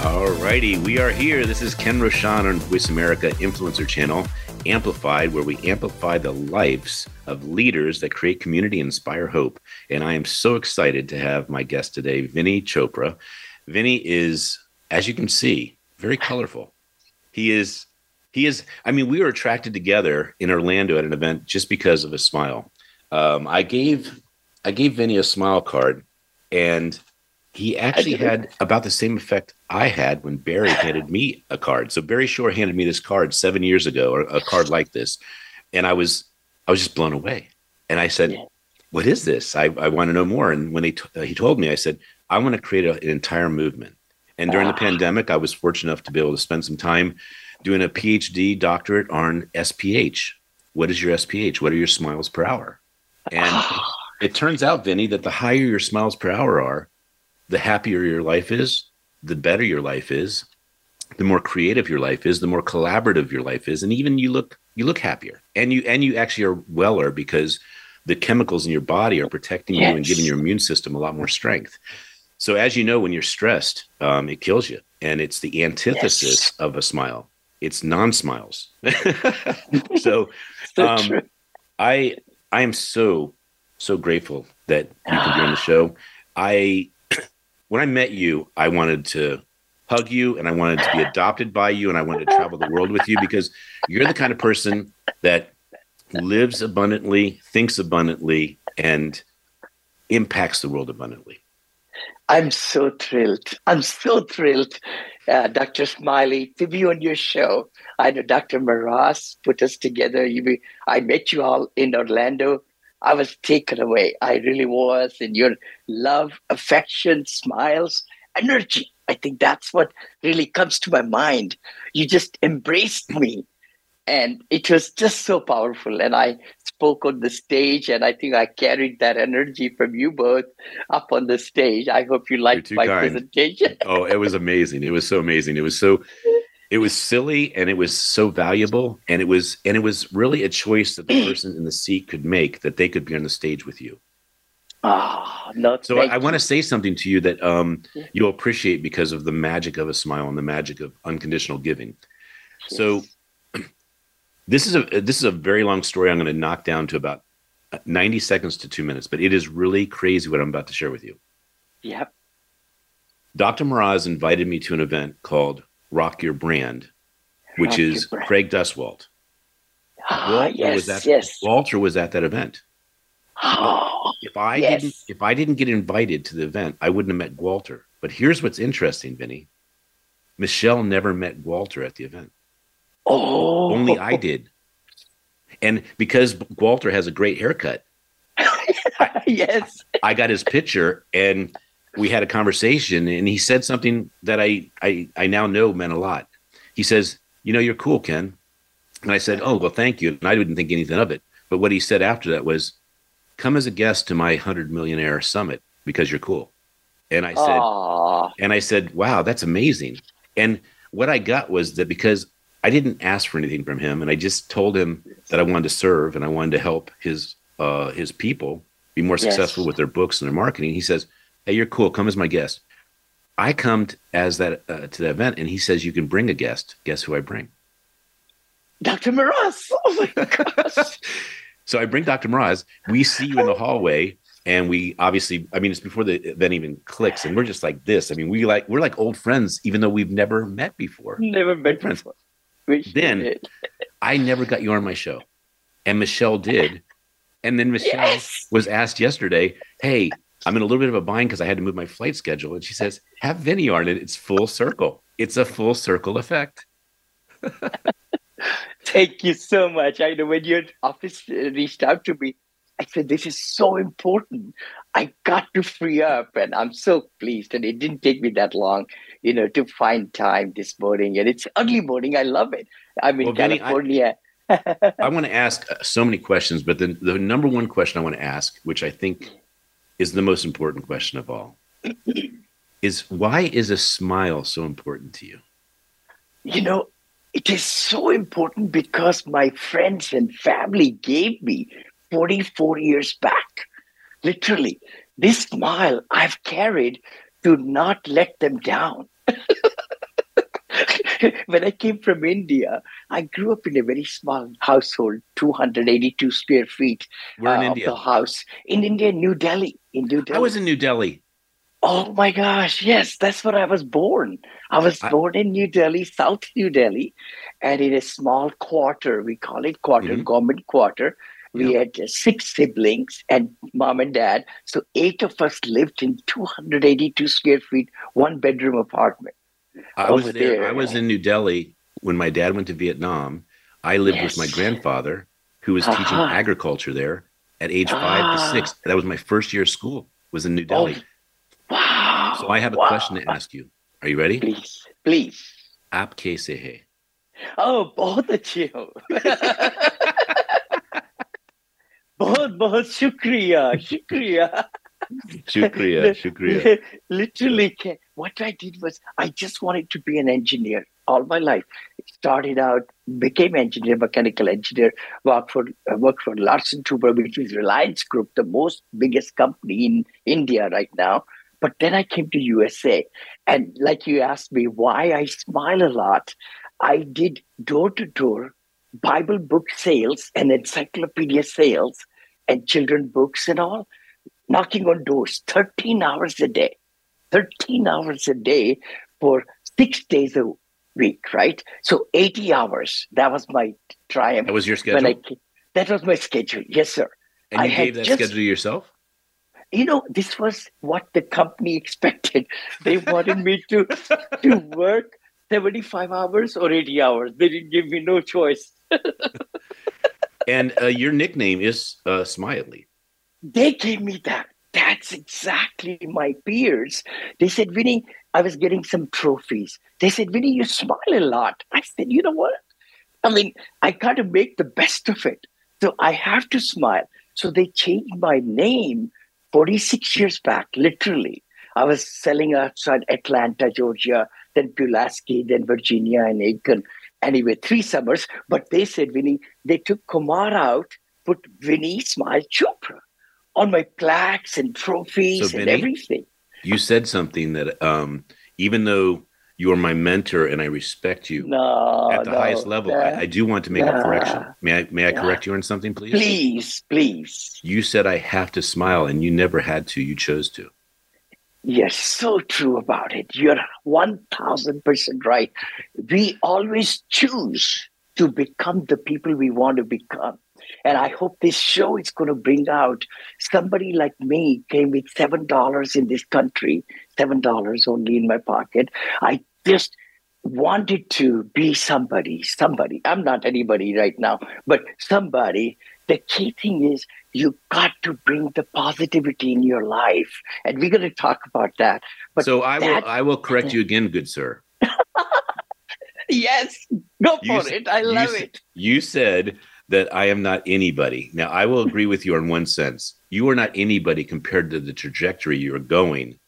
Alrighty, we are here. This is Ken Rochon on Voice America Influencer Channel, Amplified, where we amplify the lives of leaders that create community and inspire hope. And I am so excited to have my guest today, Vinny Chopra. Vinny is, as you can see, very colorful. He is, he is, I mean, we were attracted together in Orlando at an event just because of his smile. Um, I gave, I gave Vinny a smile card and he actually had about the same effect I had when Barry handed me a card. So Barry Shore handed me this card seven years ago, or a card like this, and I was I was just blown away. And I said, "What is this? I, I want to know more." And when he t- uh, he told me, I said, "I want to create a, an entire movement." And during the pandemic, I was fortunate enough to be able to spend some time doing a PhD doctorate on SPH. What is your SPH? What are your smiles per hour? And it turns out, Vinny, that the higher your smiles per hour are, the happier your life is, the better your life is, the more creative your life is, the more collaborative your life is, and even you look you look happier. And you and you actually are weller because the chemicals in your body are protecting yes. you and giving your immune system a lot more strength. So as you know, when you're stressed, um, it kills you, and it's the antithesis yes. of a smile. It's non-smiles. so, so um, I I am so so grateful that you can be on the show. I when I met you, I wanted to hug you and I wanted to be adopted by you and I wanted to travel the world with you because you're the kind of person that lives abundantly, thinks abundantly, and impacts the world abundantly. I'm so thrilled. I'm so thrilled, uh, Dr. Smiley, to be on your show. I know Dr. Maraz put us together. You, I met you all in Orlando I was taken away. I really was. And your love, affection, smiles, energy. I think that's what really comes to my mind. You just embraced me. And it was just so powerful. And I spoke on the stage, and I think I carried that energy from you both up on the stage. I hope you liked my kind. presentation. oh, it was amazing. It was so amazing. It was so it was silly and it was so valuable and it was and it was really a choice that the person in the seat could make that they could be on the stage with you. Oh no so i, I want to say something to you that um, you'll appreciate because of the magic of a smile and the magic of unconditional giving. Yes. so this is a this is a very long story. I'm going to knock down to about 90 seconds to two minutes but it is really crazy what i'm about to share with you. Yep. Dr Maraz invited me to an event called Rock Your Brand, which Rock is brand. Craig Duswalt. Ah, Walter yes, was at, yes. Walter was at that event. Oh, if I yes. didn't if I didn't get invited to the event, I wouldn't have met Walter. But here's what's interesting, Vinny. Michelle never met Walter at the event. Oh, only I did. And because Walter has a great haircut, yes, I, I got his picture and we had a conversation and he said something that I, I I now know meant a lot. He says, "You know, you're cool, Ken." And I said, "Oh, well, thank you." And I didn't think anything of it. But what he said after that was, "Come as a guest to my 100 millionaire summit because you're cool." And I said, Aww. and I said, "Wow, that's amazing." And what I got was that because I didn't ask for anything from him, and I just told him that I wanted to serve and I wanted to help his uh, his people be more successful yes. with their books and their marketing. He says, hey, you're cool. Come as my guest. I come t- as that uh, to the event, and he says you can bring a guest. Guess who I bring? Dr. Maraz. Oh my gosh. so I bring Dr. Maraz. We see you in the hallway, and we obviously, I mean, it's before the event even clicks, and we're just like this. I mean, we like we're like old friends, even though we've never met before. Never met friends. then I never got you on my show, and Michelle did. And then Michelle yes. was asked yesterday, "Hey, I'm in a little bit of a bind because I had to move my flight schedule. And she says, have on it. It's full circle. It's a full circle effect. Thank you so much. I know when your office reached out to me, I said, this is so important. I got to free up, and I'm so pleased. And it didn't take me that long, you know, to find time this morning. And it's early morning. I love it. I'm in well, California. Vinny, I, I want to ask uh, so many questions, but the, the number one question I want to ask, which I think is the most important question of all, is why is a smile so important to you? You know, it is so important because my friends and family gave me 44 years back. Literally, this smile I've carried to not let them down. when I came from India, I grew up in a very small household, 282 square feet Where in uh, India? the house. In India, New Delhi. In New Delhi. I was in New Delhi. Oh my gosh, yes, that's where I was born. I was born in New Delhi, South New Delhi, and in a small quarter, we call it quarter, mm-hmm. government quarter. We yep. had six siblings and mom and dad. So eight of us lived in 282 square feet, one bedroom apartment. I was there. there. I was in New Delhi when my dad went to Vietnam. I lived yes. with my grandfather, who was uh-huh. teaching agriculture there at age five to ah. six. That was my first year of school. Was in New Delhi. Oh Wow. So I have a wow. question to ask you. Are you ready? Please, please. Aap kaise hai? Oh, बहुत अच्छे हो बहुत बहुत शुक्रिया शुक्रिया shukriya, shukriya. Literally, what I did was I just wanted to be an engineer all my life. Started out, became engineer, mechanical engineer. Worked for uh, worked for Larsen Toubro, which is Reliance Group, the most biggest company in India right now. But then I came to USA. And like you asked me why I smile a lot, I did door to door Bible book sales and encyclopedia sales and children books and all, knocking on doors 13 hours a day. 13 hours a day for six days a week, right? So 80 hours. That was my triumph. That was your schedule? I, that was my schedule. Yes, sir. And you I gave that just, schedule yourself? you know, this was what the company expected. They wanted me to to work 75 hours or 80 hours. They didn't give me no choice. and uh, your nickname is uh, Smiley. They gave me that. That's exactly my peers. They said, Vinny, I was getting some trophies. They said, Vinny, you smile a lot. I said, you know what? I mean, I got to make the best of it. So I have to smile. So they changed my name 46 years back, literally. I was selling outside Atlanta, Georgia, then Pulaski, then Virginia and Aiken. Anyway, three summers. But they said, Vinny, they took Kumar out, put Vinny Smile Chopra on my plaques and trophies so, and Vinny, everything. You said something that um, even though you are my mentor and I respect you no, at the no, highest level. I, I, do want to make a correction. May I may I correct you on something, please? Please, please. You said I have to smile and you never had to, you chose to. Yes, so true about it. You're 1000% right. We always choose to become the people we want to become. And I hope this show is going to bring out somebody like me came with $7 in this country, $7 only in my pocket. I just wanted to be somebody, somebody. I'm not anybody right now, but somebody. The key thing is you got to bring the positivity in your life, and we're going to talk about that. But so I that, will, I will correct you again, good sir. yes, go for you, it. I love you, it. You said that I am not anybody. Now, I will agree with you in one sense. You are not anybody compared to the trajectory you are going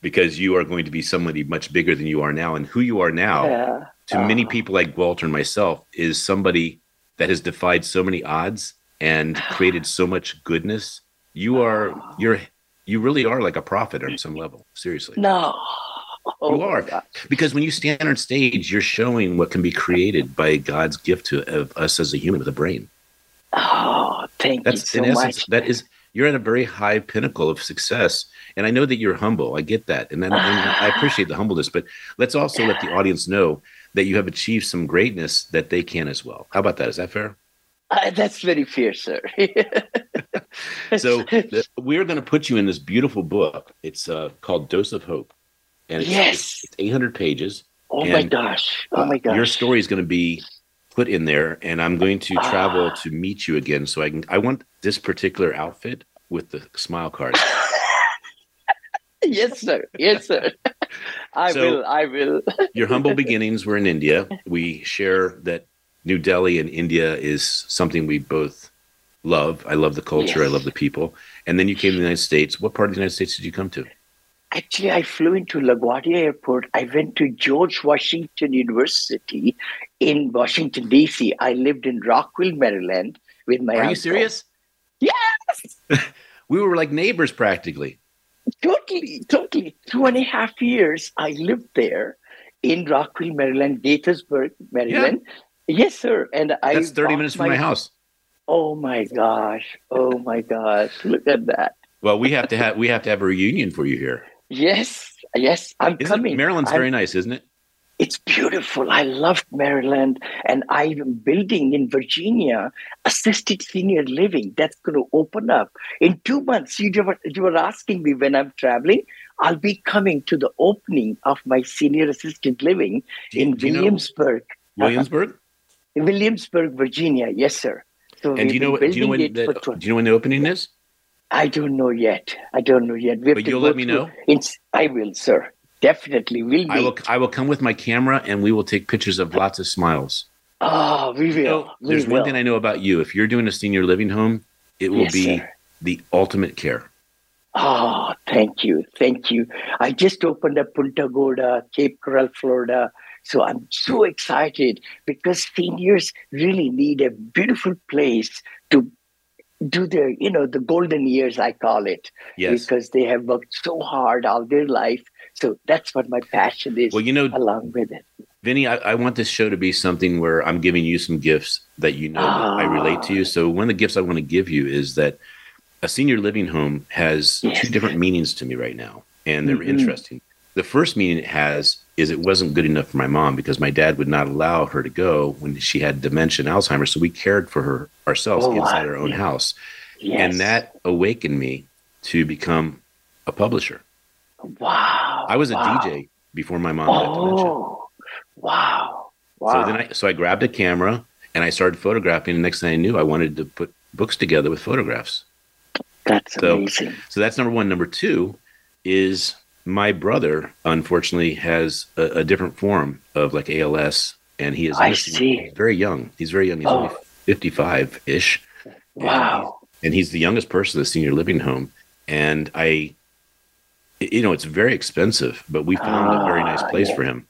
because you are going to be somebody much bigger than you are now. And who you are now, yeah. to uh, many people like Walter and myself, is somebody that has defied so many odds and created so much goodness. You are, you're, you really are like a prophet on some level. Seriously. No. Oh you are because when you stand on stage, you're showing what can be created by God's gift to of us as a human with a brain. Oh, thank That's, you so in essence, much. That is you're at a very high pinnacle of success. And I know that you're humble. I get that. And, then, and I appreciate the humbleness, but let's also let the audience know that you have achieved some greatness that they can as well. How about that? Is that fair? Uh, that's very fair, sir. so the, we're going to put you in this beautiful book. It's uh, called Dose of Hope. And it's, yes. it's, it's 800 pages. Oh my gosh. Oh my gosh. Uh, your story is going to be put in there and I'm going to travel ah. to meet you again. So I can, I want this particular outfit with the smile card. yes, sir. Yes, sir. I So- will. I will. Your humble beginnings were in India. We share that New Delhi and India is something we both love. I love the culture. I love the people. And then you came to the United States. What part of the United States did you come to? Actually, I flew into LaGuardia Airport. I went to George Washington University in Washington, D.C. I lived in Rockville, Maryland with my Are you serious? Yes. We were like neighbors practically. Totally, totally. Two and a half years I lived there in Rockville, Maryland, Gaithersburg, Maryland. Yes, sir. And I That's 30 minutes from my house. Oh my gosh. Oh my gosh. Look at that. Well, we have to have we have to have a reunion for you here. Yes, yes, I'm Isn't coming. Maryland's I'm- very nice, isn't it? It's beautiful. I love Maryland, and I'm building in Virginia assisted senior living. That's going to open up in two months. You were, you were asking me when I'm traveling. I'll be coming to the opening of my senior assisted living Do in do you know Williamsburg, Williamsburg. Williamsburg, Virginia. Yes, sir. So And do you know do you know when the, do you know when the opening is? I don't know yet. I don't know yet. But you'll let me through- know? It's, I will, sir. Definitely, we'll I will. I will come with my camera and we will take pictures of lots of smiles. Oh, we will. You know, we there's will. one thing I know about you. If you're doing a senior living home, it will Yes, be sir. the ultimate care. Oh, thank you. Thank you. I just opened up Punta Gorda, Cape Coral, Florida. So I'm so excited because seniors really need a beautiful place to do their, you know, the golden years, I call it, Yes. because they have worked so hard all their life. So that's what my passion is Well, you know, along with it. Vinny, I, I want this show to be something where I'm giving you some gifts that you know that I relate to you. So one of the gifts I want to give you is that a senior living home has Yes. two different meanings to me right now, and they're Mhm. interesting. The first meaning it has is it wasn't good enough for my mom because my dad would not allow her to go when she had dementia and Alzheimer's. So we cared for her ourselves Oh, inside our own house. Yes. And that awakened me to become a publisher. wow. I was a wow. DJ before my mom got dementia. Oh, wow. Wow. So then I so I grabbed a camera and I started photographing. And next thing I knew, I wanted to put books together with photographs. That's so- amazing. So that's number one. Number two is my brother, unfortunately, has a, a different form of like ALS, and he is I see. very young. He's very young. He's only Oh. fifty-five ish. Wow. and he's the youngest person in the senior living home. And I, you know, it's very expensive, but we found a very nice Ah, place yeah. for him.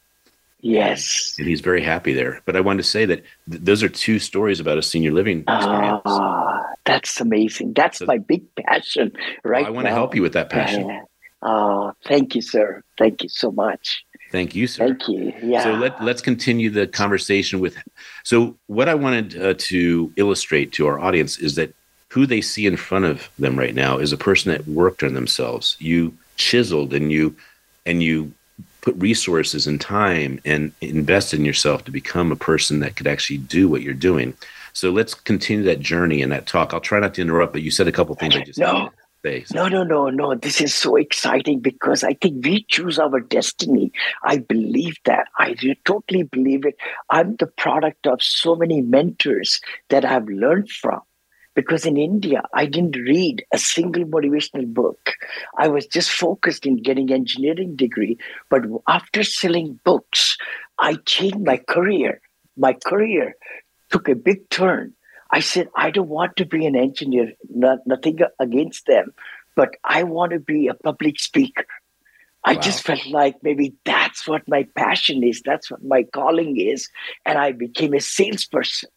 Yes. and he's very happy there. But I wanted to say that th- those are two stories about a senior living experience. Ah, that's amazing. That's So- my big passion right Well, I want to help you with that passion. Yeah. Oh, thank you, sir. Thank you so much. Thank you, sir. Thank you. Yeah. So let let's continue the conversation with. So what I wanted uh, to illustrate to our audience is that who they see in front of them right now is a person that worked on themselves. You chiseled and you and you put resources and time and invested in yourself to become a person that could actually do what you're doing. So let's continue that journey and that talk. I'll try not to interrupt, but you said a couple things I just No. So- No, no, no, no. This is so exciting because I think we choose our destiny. I believe that. I totally believe it. I'm the product of so many mentors that I've learned from. Because in India, I didn't read a single motivational book. I was just focused in getting engineering degree. But after selling books, I changed my career. My career took a big turn. I said, I don't want to be an engineer, not, nothing against them, but I want to be a public speaker. I Wow. just felt like maybe that's what my passion is, that's what my calling is. And I became a salesperson.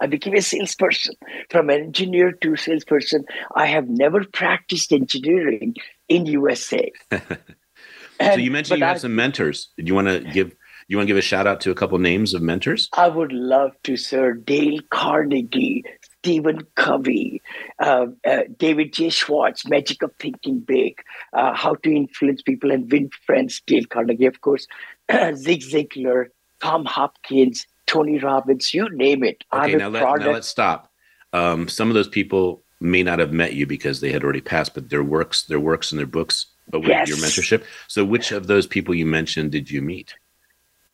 I became a salesperson. From an engineer to salesperson, I have never practiced engineering in USA. so you mentioned you but have some mentors. Do you want to give you want to give a shout out to a couple names of mentors? I would love to, sir. Dale Carnegie, Stephen Covey, uh, uh, David J. Schwartz, Magic of Thinking Big, uh, How to Influence People and Win Friends, Dale Carnegie, of course, Zig Ziglar, Tom Hopkins, Tony Robbins, you name it. Okay, now, let, product. now let's stop. Um, some of those people may not have met you because they had already passed, but their works, their works and their books await Yes. your mentorship. So, which of those people you mentioned did you meet?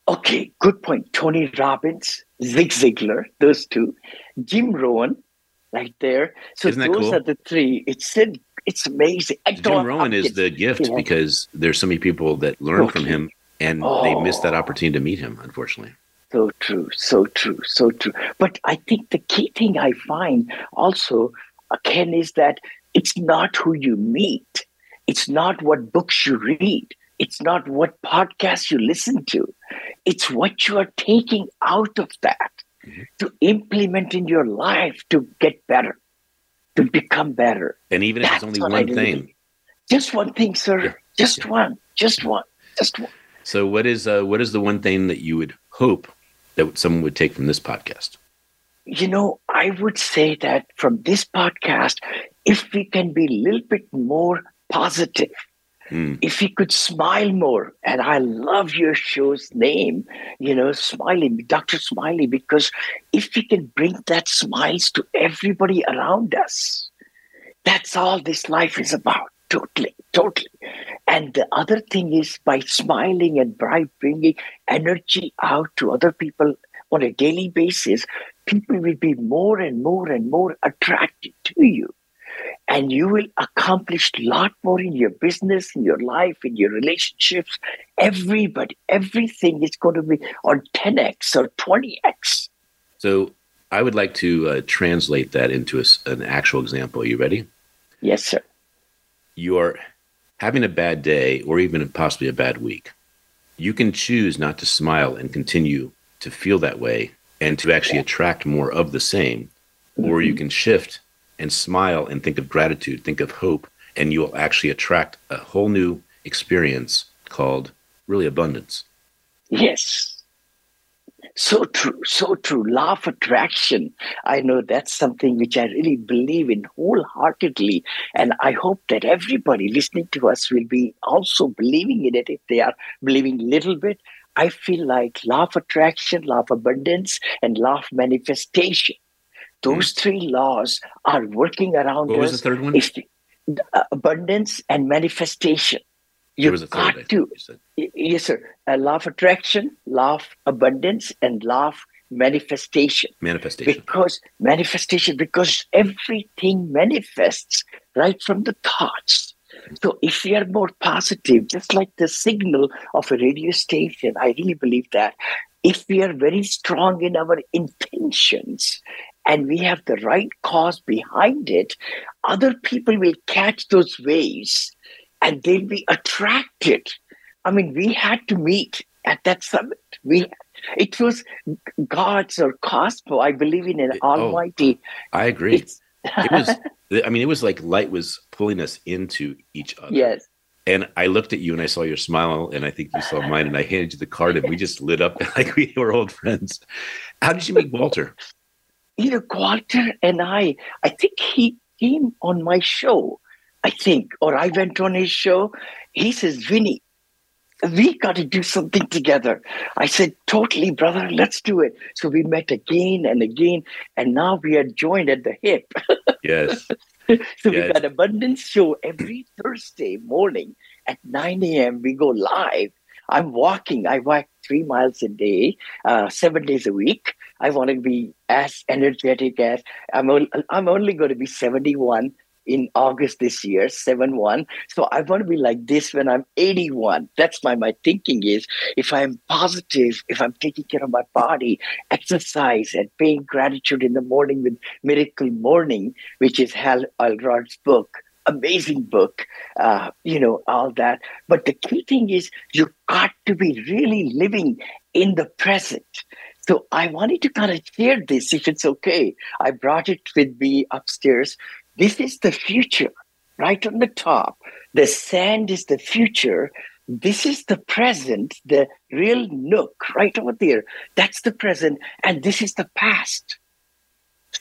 Okay, good point. Tony Robbins, Zig Ziglar, those two, Jim Rohn, right there. So those cool? are the three. It's it's amazing. Jim Rohn is the gift yeah. because there's so many people that learn okay. from him and oh. they miss that oh. opportunity to meet him, unfortunately. So true, so true, so true. But I think the key thing I find also, uh, Ken, is that it's not who you meet. It's not what books you read. It's not what podcast you listen to. It's what you are taking out of that mm-hmm. to implement in your life to get better, to become better. And even if That's it's only one thing. Just one thing, sir. Yeah. Just yeah. one. Just one. Just one. So what is uh, what is the one thing that you would hope that someone would take from this podcast? You know, I would say that from this podcast, if we can be a little bit more positive, mm. if we could smile more, and I love your show's name, you know, Smiley, Dr. Smiley, because if we can bring that smiles to everybody around us, that's all this life is about. Totally, totally. And the other thing is by smiling and by bringing energy out to other people on a daily basis, people will be more and more and more attracted to you. And you will accomplish a lot more in your business, in your life, in your relationships. Everybody, everything is going to be on 10x or 20x. So I would like to uh, translate that into a, an actual example. Are you ready? Yes, sir. You are having a bad day or even possibly a bad week, you can choose not to smile and continue to feel that way and to actually attract more of the same. Or you mm-hmm. can shift and smile and think of gratitude, think of hope, and you'll actually attract a whole new experience called really abundance. Yes. So true, so true. Of attraction. I know that's something which I really believe in wholeheartedly. And I hope that everybody listening to us will be also believing in it if they are believing a little bit. I feel like of attraction, of abundance, and of manifestation. Those mm. three laws are working around what us. was the third one? Uh, abundance and manifestation. You've got to. Yes, sir. A law of attraction, law of abundance, and law of manifestation. Manifestation. Because manifestation, because everything manifests right from the thoughts. So if we are more positive, just like the signal of a radio station, I really believe that if we are very strong in our intentions and we have the right cause behind it, other people will catch those waves and they'll be attracted. I mean, we had to meet at that summit. We it was God's or Cosmo. I believe in an oh, Almighty. I agree. it was. I mean, it was like light was pulling us into each other. Yes. And I looked at you and I saw your smile, and I think you saw mine, and I handed you the card, and we just lit up like we were old friends. How did you meet Walter? You know, Walter and I. I think he came on my show I think, or I went on his show. He says, Vinny, we got to do something together. I said, totally, brother, let's do it. So we met again and again, and now we are joined at the hip. Yes. so yes. we got Abundance Show every Thursday morning at 9 a.m. We go live. I'm walking. I walk three miles a day, uh, seven days a week. I want to be as energetic as I'm. I'm only going to be 71 in August this year, 7 1. So I want to be like this when I'm 81. That's my, my thinking is if I'm positive, if I'm taking care of my body, exercise, and paying gratitude in the morning with Miracle Morning, which is Hal Elrod's book. Amazing book, uh, you know, all that. But the key thing is you got to be really living in the present. So I wanted to kind of share this, if it's okay. I brought it with me upstairs this is the future, right on the top. The sand is the future. This is the present, the real nook right over there. That's the present. And this is the past.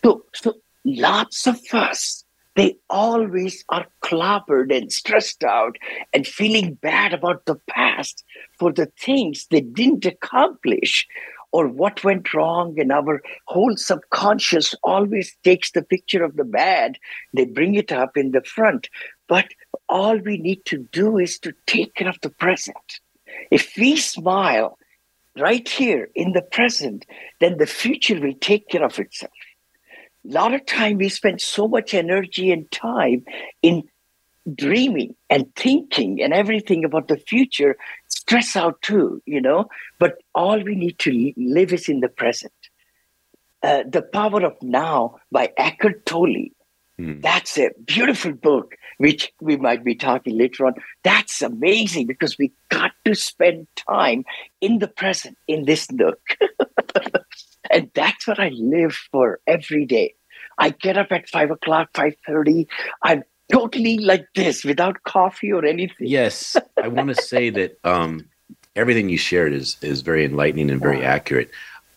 So, so lots of us, they always are clobbered and stressed out and feeling bad about the past for the things they didn't accomplish or what went wrong and our whole subconscious always takes the picture of the bad. They bring it up in the front. But all we need to do is to take care of the present. If we smile right here in the present then the future will take care of itself. A lot of time we spend so much energy and time in dreaming and thinking and everything about the future, stress out too, you know. But all we need to live is in the present. Uh, the Power of Now by Eckhart Tolle. Hmm. That's a beautiful book, which we might be talking later on. That's amazing because we got to spend time in the present, in this nook. and that's what I live for every day. I get up at five o'clock, five thirty. I'm totally like this without coffee or anything. Yes, I want to say that um, everything you shared is is very enlightening and very accurate.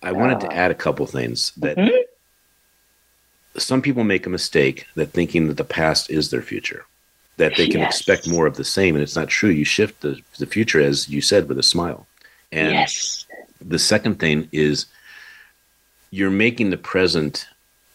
I wanted to add a couple things that mm-hmm. some people make a mistake that thinking that the past is their future, that they can yes. expect more of the same, and it's not true. You shift the the future, as you said, with a smile. And yes. the second thing is you're making the present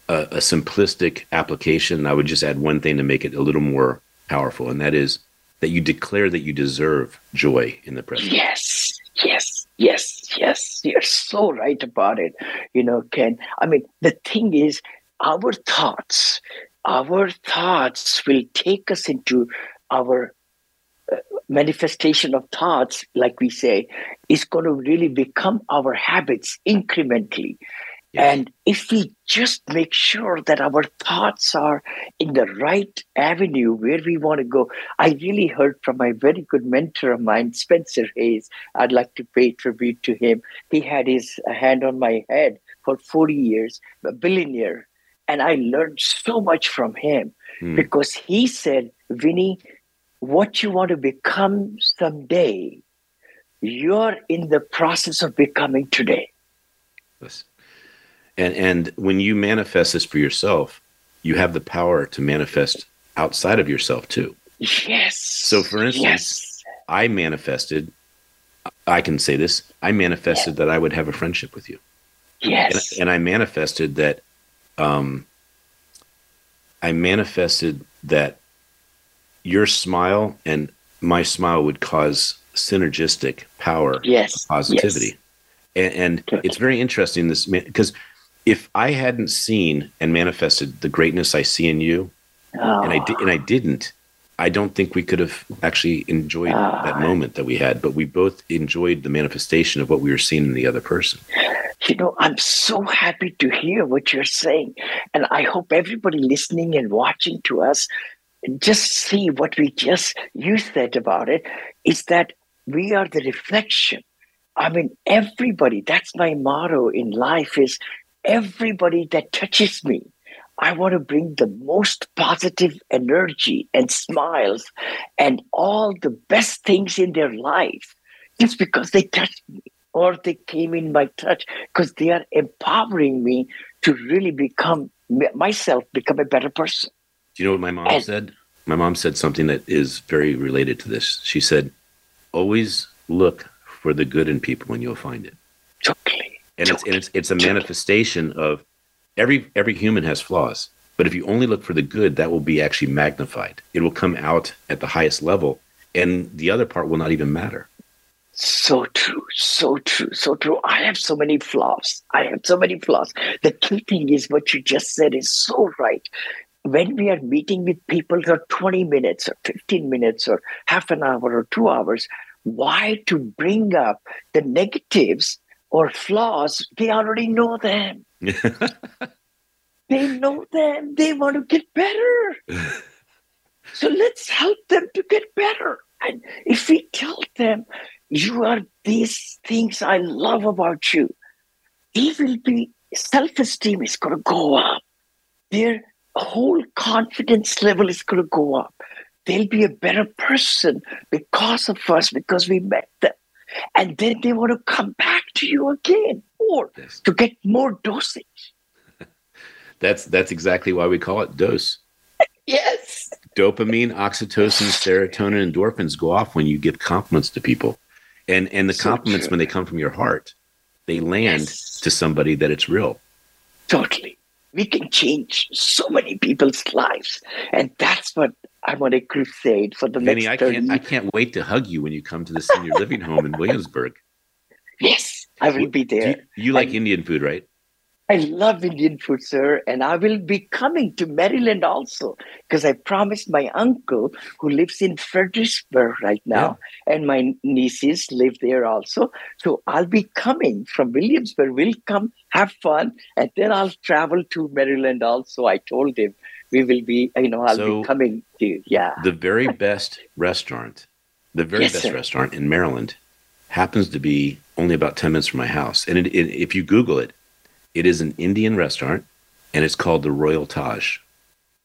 a, a simplistic application. I would just add one thing to make it a little more powerful, and that is that you declare that you deserve joy in the present. Yes, yes, yes, yes. You're so right about it. You know, Ken. I mean, the thing is, our thoughts, our thoughts will take us into our uh, manifestation of thoughts, like we say, is going to really become our habits incrementally. And if we just make sure that our thoughts are in the right avenue where we want to go, I really heard from my very good mentor of mine, Spencer Hays. I'd like to pay tribute to him. He had his hand on my head for 40 years, a billionaire. And I learned so much from him hmm. because he said, Vinny, what you want to become someday, you're in the process of becoming today. Yes. And and when you manifest this for yourself, you have the power to manifest outside of yourself too. Yes. So for instance, yes. I manifested I can say this, I manifested yes. that I would have a friendship with you. Yes. And, and I manifested that um I manifested that your smile and my smile would cause synergistic power yes positivity yes. and, and it's very interesting this because if I hadn't seen and manifested the greatness I see in you, oh. and I di- and I didn't, I don't think we could have actually enjoyed oh. that ah. moment that we had. But we both enjoyed the manifestation of what we were seeing in the other person. You know, I'm so happy to hear what you're saying, and I hope everybody listening and watching to us just see what we just you said about it. Is that we are the reflection I mean, everybody, that's my motto in life is everybody that touches me, I want to bring the most positive energy and smiles and all the best things in their life just because they touched me or they came in my touch because they are empowering me to really become myself, become a better person. Do you know what my mom and, said? My mom said something that is very related to this. She said, always look for the good in people and you'll find it. Totally and it's and it's it's a manifestation of every every human has flaws but if you only look for the good that will be actually magnified. It will come out at the highest level and the other part will not even matter. So true so true so true. I have so many flaws. I have so many flaws. The key thing is what you just said is so right. When we are meeting with people for 20 minutes or 15 minutes or half an hour or two hours why to bring up the negatives or flaws, they already know them. they know them. They want to get better. so let's help them to get better. And if we tell them, you are these things I love about you, they will be, self esteem is going to go up. Their whole confidence level is going to go up. They'll be a better person because of us, because we met them and then they want to come back to you again or yes. to get more dosage. that's that's exactly why we call it dose. yes. Dopamine, oxytocin, serotonin, endorphins go off when you give compliments to people. And and the so compliments true. when they come from your heart, they land yes. to somebody that it's real. Totally. We can change so many people's lives. And that's what I'm on a crusade for the Vinny, next I can't, I can't wait to hug you when you come to the senior living home in Williamsburg. Yes, I will be there. You, you, like and, Indian food, right? I love Indian food, sir, and I will be coming to Maryland also because I promised my uncle who lives in Fredericksburg right now, yeah. and my nieces live there also. So I'll be coming from Williamsburg. We'll come have fun, and then I'll travel to Maryland also. I told him we will be, you know, I'll so be coming to, yeah. The very best restaurant, the very yes, best sir. restaurant in Maryland happens to be only about 10 minutes from my house. And it, it, if you Google it, it is an Indian restaurant, and it's called the Royal Taj.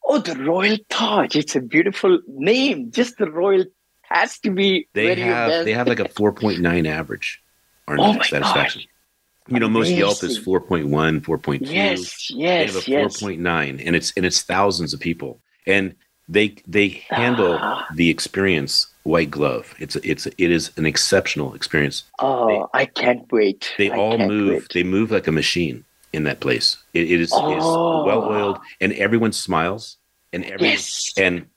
Oh, the Royal Taj! It's a beautiful name. Just the Royal has to be. They have they have like a four point nine average. Or oh my satisfaction. Gosh. You know, most Yelp is 4.1, 4.2. Yes, yes, They have a yes. 4.9, and it's and it's thousands of people, and they they handle ah. the experience white glove. It's it's it is an exceptional experience. Oh, they, I can't wait! They I all move. Wait. They move like a machine in that place. it, it is, oh. well oiled, and everyone smiles, and everyone, yes. and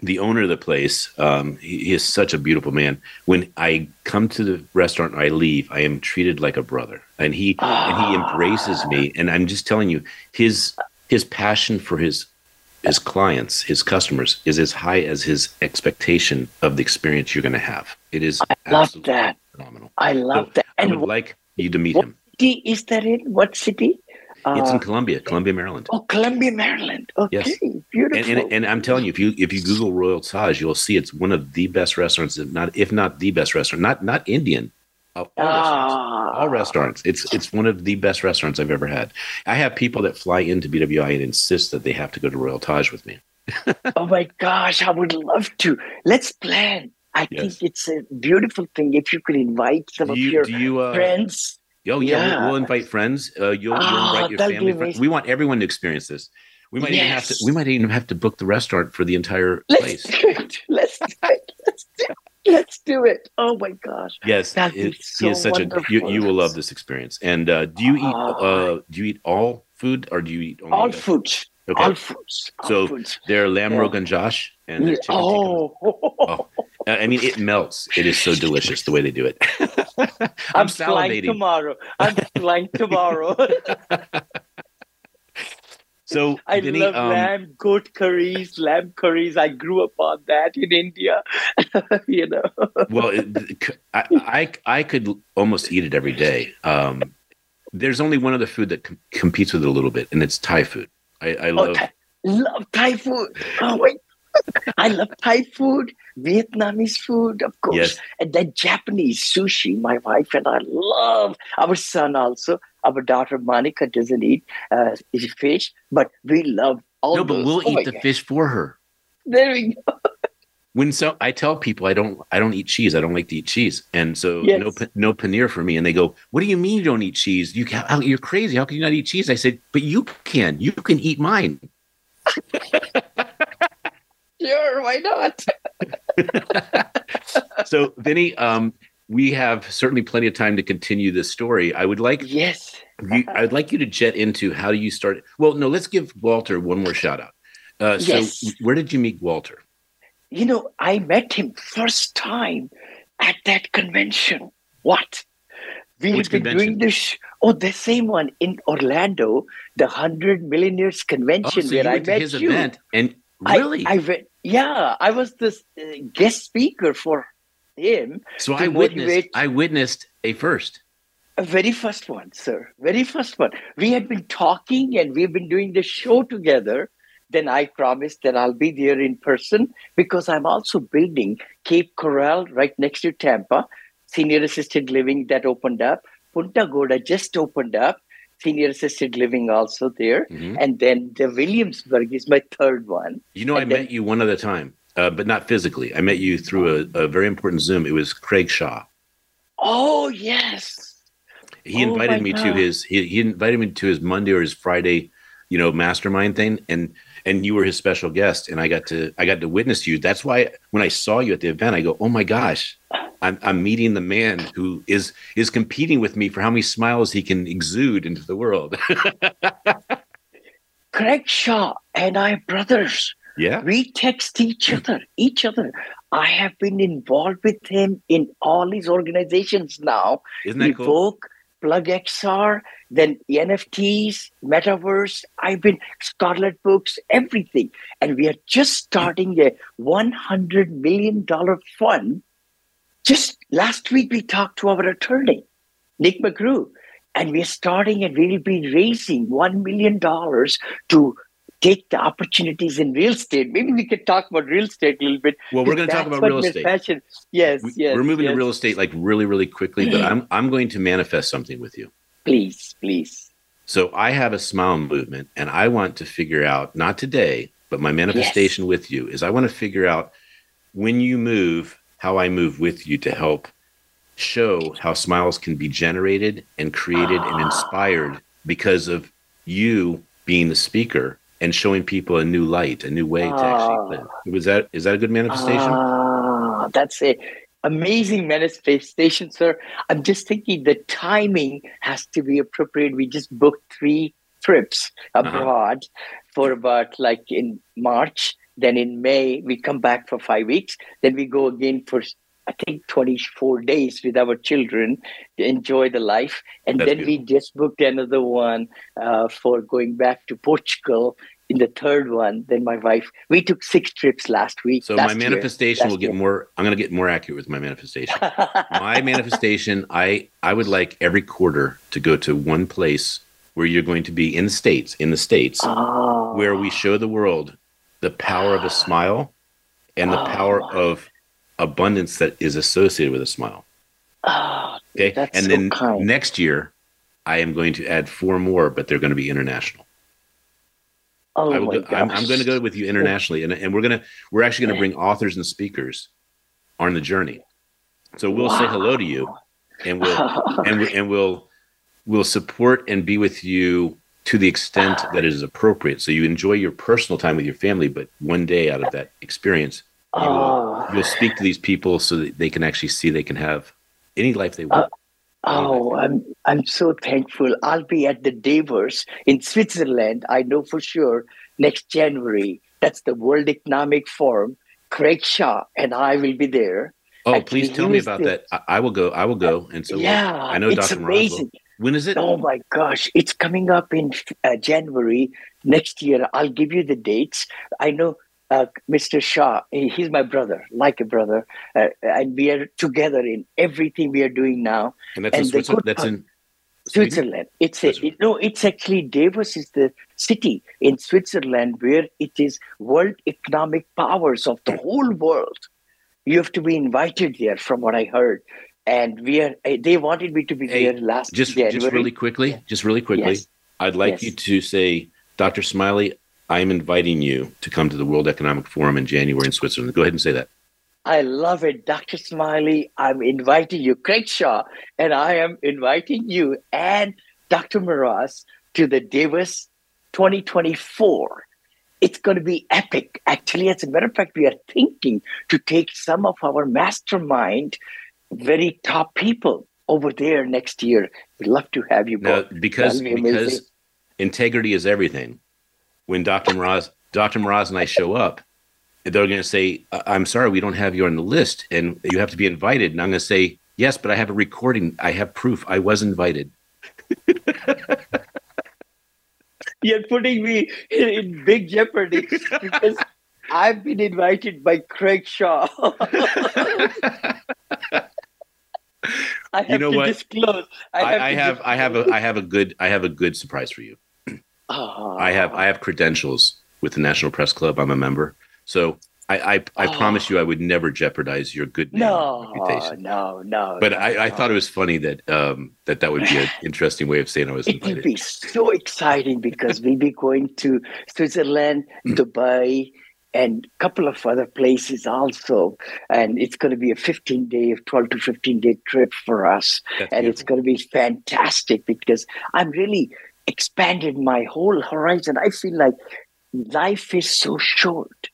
the owner of the place, um, he, he, is such a beautiful man. When I come to the restaurant, I leave. I am treated like a brother, and he oh. and he embraces me. And I'm just telling you, his his passion for his his clients, his customers, is as high as his expectation of the experience you're going to have. It is. I love that. Phenomenal. I love so that. And I would like you to meet him. City is that in? What city? It's in uh, Columbia, Columbia, Maryland. Oh, Columbia, Maryland. Okay, yes. beautiful. And, and, and, I'm telling you, if you if you Google Royal Taj, you'll see it's one of the best restaurants, if not if not the best restaurant. Not not Indian. All, restaurants, ah. all restaurants. It's it's one of the best restaurants I've ever had. I have people that fly into BWI and insist that they have to go to Royal Taj with me. oh my gosh, I would love to. Let's plan. I yes. think it's a beautiful thing if you could invite some you, of your you, uh, friends Oh yeah, yeah. We'll, we'll, invite friends. Uh, you'll, you'll ah, invite your family. Friends. We want everyone to experience this. We might yes. even have to. We might even have to book the restaurant for the entire Let's place. Do it. Let's do it. Let's do it. Let's do it. Oh my gosh. Yes, it, so is such wonderful. a. You, you will love this experience. And uh, do you eat? Uh, uh, do you eat all food, or do you eat all food? Okay. All foods. All so foods. they're lamb yeah. rogan josh and yeah. oh. oh. I mean, it melts. It is so delicious the way they do it. I'm, I'm flying tomorrow. I'm flying tomorrow. so I Vinny, love um, lamb, goat curries, lamb curries. I grew up on that in India. you know. well, it, I, I, I could almost eat it every day. Um, there's only one other food that com- competes with it a little bit, and it's Thai food. I, I oh, love. Oh, Thai, love Thai food. Oh wait, I love Thai food, Vietnamese food, of course, yes. and then Japanese sushi. My wife and I love. Our son also. Our daughter Monica doesn't eat uh, fish, but we love all. No, but we'll oh eat the fish for her. There we go. When so I tell people I don't I don't eat cheese. I don't like to eat cheese, and so yes. no no paneer for me. And they go, "What do you mean you don't eat cheese? You can, you're crazy. How can you not eat cheese?" I said, "But you can. You can eat mine." sure, why not? so, Vinny, um, we have certainly plenty of time to continue this story. I would like yes, you, I would like you to jet into how do you start. Well, no, let's give Walter one more shout out. Uh, so, yes. where did you meet Walter? You know, I met him first time at that convention. What? We Which have been convention? doing this. Oh, the same one in Orlando, the Hundred Millionaires Convention, oh, so where I met his you. Event and really, I, I went, yeah, I was the uh, guest speaker for him. So I witnessed. I witnessed a first. A very first one, sir. Very first one. We had been talking and we've been doing the show together. Then I promised that I'll be there in person because I'm also building Cape Coral right next to Tampa, senior assisted living that opened up. Punta Gorda just opened up senior assisted living also there. Mm-hmm. And then the Williamsburg is my third one. You know, and I then, met you one other time, uh, but not physically. I met you through a, a, very important Zoom. It was Craig Shaw. Oh, yes. He oh, invited me God. to his, he, he invited me to his Monday or his Friday, you know, mastermind thing. And, and you were his special guest and I got to, I got to witness you. That's why when I saw you at the event, I go, oh my gosh, I'm, I'm meeting the man who is is competing with me for how many smiles he can exude into the world. Craig Shaw and I brothers. Yeah. We text each other, each other. I have been involved with him in all his organizations now. Isn't that Evoke, cool? Plug XR, then NFTs, Metaverse. I've been Scarlet Books, everything. And we are just starting a $100 million fund. Just last week, we talked to our attorney, Nick McGrew, and we're starting and we'll be raising $1 million to take the opportunities in real estate. Maybe we could talk about real estate a little bit. Well, we're going to talk about real estate. Passion. Yes, we, yes. We're moving yes. to real estate like really, really quickly, but I'm I'm going to manifest something with you. Please, please. So I have a smile movement, and I want to figure out not today, but my manifestation yes. with you is I want to figure out when you move, how I move with you to help show how smiles can be generated and created and ah. inspired because of you being the speaker and showing people a new light, a new way to actually live. Was that is that a good manifestation? Ah, that's a amazing manifestation, sir. I'm just thinking the timing has to be appropriate. We just booked three trips uh-huh. abroad uh-huh. for about like in March. Then in May we come back for five weeks. Then we go again for I think 24 days with our children to enjoy the life. And That's then beautiful. we just booked another one uh, for going back to Portugal in the third one. Then my wife, we took six trips last week. So last my manifestation will get year. more, I'm going to get more accurate with my manifestation. my manifestation, I, I would like every quarter to go to one place where you're going to be in the States, in the States, oh. where we show the world the power of a smile and the oh. power of abundance that is associated with a smile. Oh, okay. and so then kind. next year, I am going to add four more, but they're going to be international. Oh I will go, I'm, I'm, going to go with you internationally, and, and we're gonna we're actually going to bring authors and speakers on the journey. So we'll wow. say hello to you, and we'll and we, and we'll we'll support and be with you to the extent that is appropriate. So you enjoy your personal time with your family, but one day out of that experience, you will, oh. you'll speak to these people so that they can actually see they can have any life they want. Uh, oh, I'm I'm so thankful. I'll be at the Davos in Switzerland. I know for sure next January. That's the World Economic Forum. Craig Shaw and I will be there. Oh, please tell me about that. I, I, will go. I will go. And so, yeah, I know it's Dr. amazing. When is it? Oh my gosh, it's coming up in uh, January next year. I'll give you the dates. I know uh, Mr. Shah, he's my brother, like a brother, uh, and we are together in everything we are doing now. And that's, and in, Switzerland, that's in Switzerland. It's a, it, no, it's actually Davos is the city in Switzerland where it is world economic powers of the whole world. You have to be invited there, from what I heard. And we are. Eh, they wanted me to be hey, there last. Just, January. just really quickly, just really quickly. Yes. I'd like yes. you to say, Dr. Smiley, I'm inviting you to come to the World Economic Forum in January in Switzerland. Go ahead and say that. I love it, Dr. Smiley. I'm inviting you, Craig Shaw, and I am inviting you and Dr. Maraz to the Davos 2024. It's going to be epic. Actually, as a matter of fact, we are thinking to take some of our mastermind, very top people over there next year. We'd love to have you now, because be because integrity is everything. When Dr. Maraz, Dr. Maraz and I show up, they're going to say, "I'm sorry, we don't have you on the list, and you have to be invited." And I'm going to say, "Yes, but I have a recording. I have proof. I was invited." You're putting me in big jeopardy because I've been invited by Craig Shaw. I have you know to what? disclose. I have, I, I have, I have a, I have a good, I have a good surprise for you. Oh. I have, I have credentials with the National Press Club. I'm a member. So I, I, I oh. promise you, I would never jeopardize your good name no, reputation. No, no, But no, I, no. I thought it was funny that um, that that would be an interesting way of saying I was It would be so exciting because we'd be going to Switzerland, mm. Dubai, and a couple of other places also. And it's going to be a 15 day, 12 to 15 day trip for us. That's and beautiful. it's going to be fantastic because I'm really expanded my whole horizon. I feel like life is so short.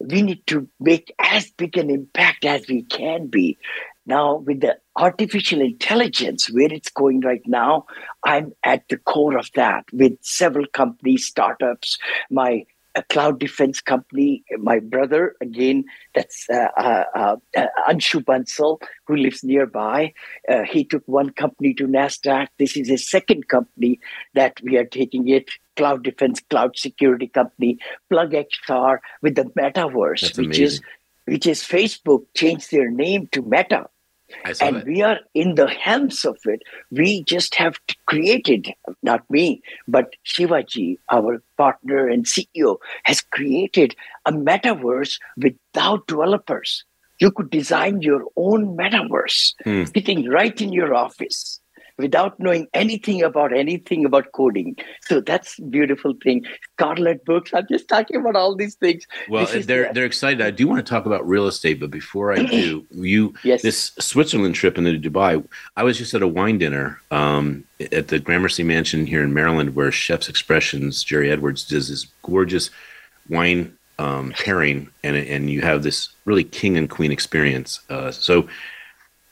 We need to make as big an impact as we can be. Now, with the artificial intelligence, where it's going right now, I'm at the core of that with several companies, startups. My a cloud defense company. My brother, again, that's uh, uh, uh, Anshu Bansal, who lives nearby. Uh, he took one company to NASDAQ. This is his second company that we are taking it. Cloud defense, cloud security company, Plug XR with the metaverse, That's which amazing. is which is Facebook changed their name to Meta and that. we are in the helms of it. We just have created, not me, but Shivaji, our partner and CEO, has created a metaverse without developers. You could design your own metaverse Hmm. sitting right in your office without knowing anything about anything about coding. So that's a beautiful thing. Scarlet Books, I'm just talking about all these things. Well, they're the- they're excited. I do want to talk about real estate, but before I do, you Yes. this Switzerland trip into Dubai. I was just at a wine dinner um, at the Gramercy Mansion here in Maryland, where Chef's Expressions Jerry Edwards does this gorgeous wine um, pairing, and and you have this really king and queen experience. Uh, so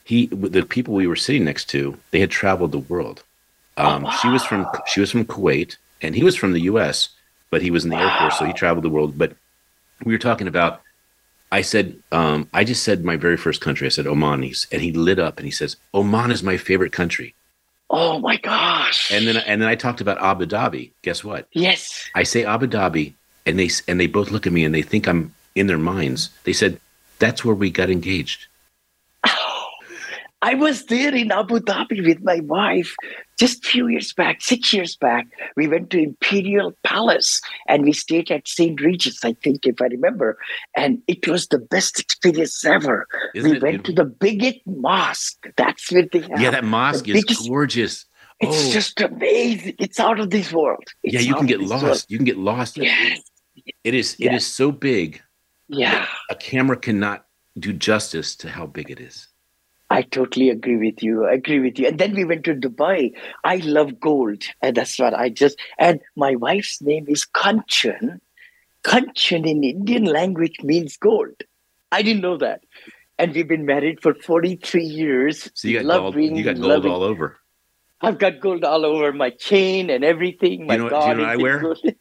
he, the people we were sitting next to, they had traveled the world. Um, She was from she was from Kuwait, and he was from the U.S., but he was in the Air Force, so he traveled the world. But we were talking about. I said, um, I just said my very first country. I said Oman, and he lit up and he says, Oman is my favorite country. oh my gosh. And then and then I talked about Abu Dhabi. Guess what? yes. I say Abu Dhabi, and they and they both look at me and they think I'm in their minds. They said, "That's where we got engaged." I was there in Abu Dhabi with my wife just a few years back, six years back. We went to Imperial Palace and we stayed at St. Regis, I think, if I remember. And it was the best experience ever. Isn't we it went to the biggest mosque. That's where they have. Yeah, that mosque is biggest- gorgeous. It's oh, just amazing. It's out of this world. yeah, you can get lost. world. You can get lost. Yes. It is. It Yeah. is so big. Yeah. A camera cannot do justice to how big it is. I totally agree with you. I agree with you. And then we went to Dubai. I love gold. And that's what I just, and my wife's name is Kanchan. Kanchan in Indian language means gold. I didn't know that. And we've been married for 43 years. So you got Love gold. You got gold loving- all over. I've got gold all over my chain and everything. My know what- do you know what I wear? Do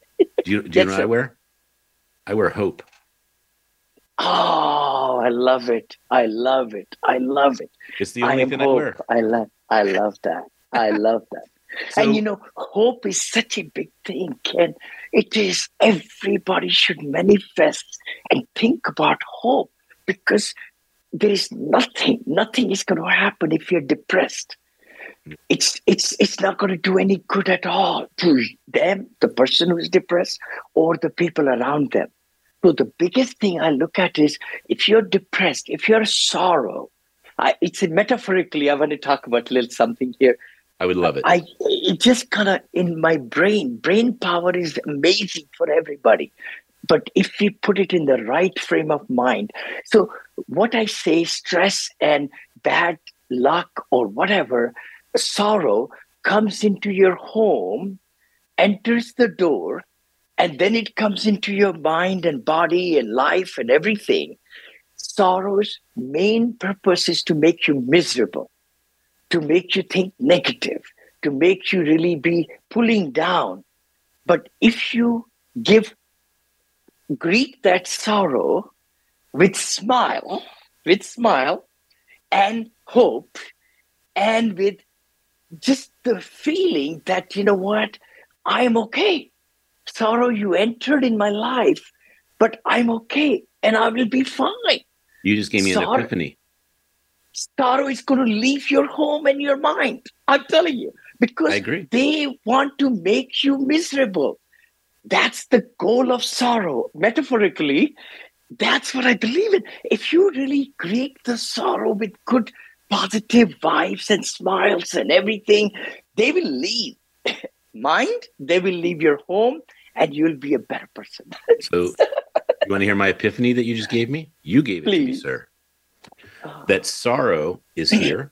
you, do you know what. I wear? I wear hope. Oh, I love it. I love it. I love it. It's the I only am thing I hope. wear. I love I love that. I love that. So- and you know, hope is such a big thing, Ken. It is everybody should manifest and think about hope because there is nothing, nothing is going to happen if you're depressed. Mm. It's it's it's not going to do any good at all to them, the person who is depressed, or the people around them. So the biggest thing I look at is if you're depressed, if you're sorrow, I, it's a metaphorically. I want to talk about a little something here. I would love it. I it just kind of in my brain. Brain power is amazing for everybody, but if we put it in the right frame of mind. So what I say, stress and bad luck or whatever, sorrow comes into your home, enters the door, and then it comes into your mind and body and life and everything. Sorrow's main purpose is to make you miserable to make you think negative, to make you really be pulling down. But if you give, greet that sorrow with smile, with smile and hope, and with just the feeling that, you know what, I'm okay. Sorrow, you entered in my life, but I'm okay and I will be fine. you just gave me an epiphany. sorrow is going to leave your home and your mind. I'm telling you, because they want to make you miserable. That's the goal of sorrow. Metaphorically, that's what I believe in. If you really greet the sorrow with good, positive vibes and smiles and everything, they will leave. Mind, they will leave your home and you'll be a better person. So, you want to hear my epiphany that you just gave me? You gave it to me, sir. Oh. That sorrow is here,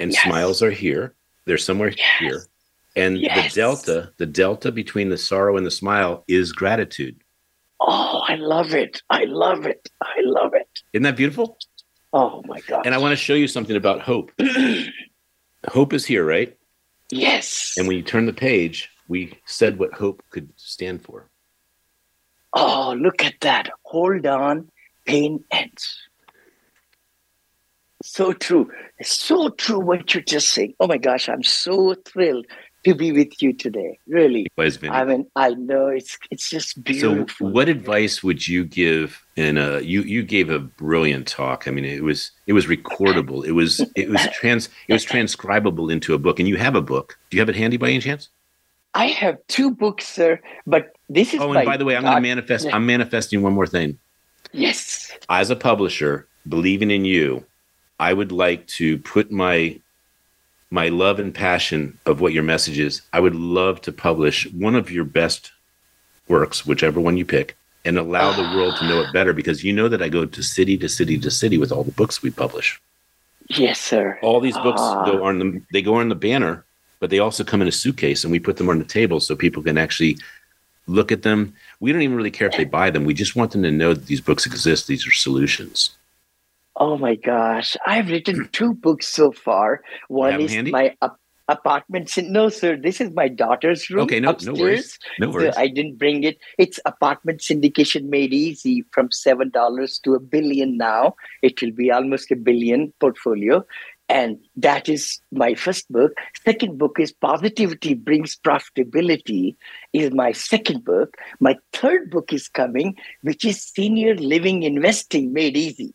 and Yes. smiles are here. They're somewhere Yes. here, and Yes. the delta, the delta between the sorrow and the smile is gratitude. oh, I love it. I love it. I love it. Isn't that beautiful? Oh my God. And I want to show you something about hope. hope is here, right? Yes. And when you turn the page, we said what hope could stand for. Oh, look at that. Hold on, pain ends. So true. It's so true what you're just saying. Oh my gosh, I'm so thrilled to be with you today. Really. I mean, I know it's it's just beautiful. So, what advice would you give? In a you you gave a brilliant talk. I mean, it was it was recordable. It was it was trans it was transcribable into a book. And you have a book. Do you have it handy by any chance? I have two books, sir. But this is. Oh, and by the way, I'm going to manifest. I'm manifesting one more thing. Yes. As a publisher, believing in you, I would like to put my my love and passion of what your message is. I would love to publish one of your best works, whichever one you pick, and allow the world to know it better because you know that I go to city to city to city with all the books we publish. Yes, sir. All these books uh, go on the they go on the banner, but they also come in a suitcase and we put them on the table so people can actually look at them. We don't even really care if they buy them. We just want them to know that these books exist. These are solutions. Oh my gosh. I've written two books so far. One is my up- apartment. No, sir. This is my daughter's room. Okay, no, upstairs. no worries. No worries. So I didn't bring it. It's apartment syndication made easy from seven dollars to a billion now. It will be almost a billion portfolio. And that is my first book. Second book is Positivity Brings Profitability, is my second book. My third book is coming, which is Senior Living Investing Made Easy.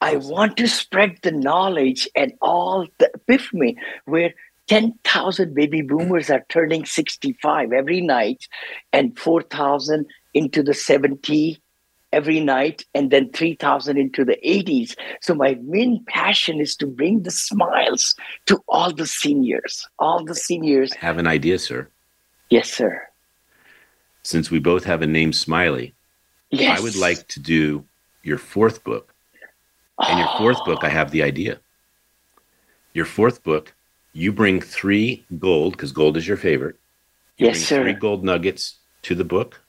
I want to spread the knowledge and all the epiphany where 10,000 baby boomers are turning 65 every night and 4,000 into the 70 every night and then 3,000 into the 80s. So my main passion is to bring the smiles to all the seniors, all the seniors. I have an idea, sir. Yes, sir. Since we both have a name Smiley, yes. I would like to do your fourth book and your fourth ah. book, I have the idea. Your fourth book, you bring three gold, because gold is your favorite. You yes, sir. Three gold nuggets to the book,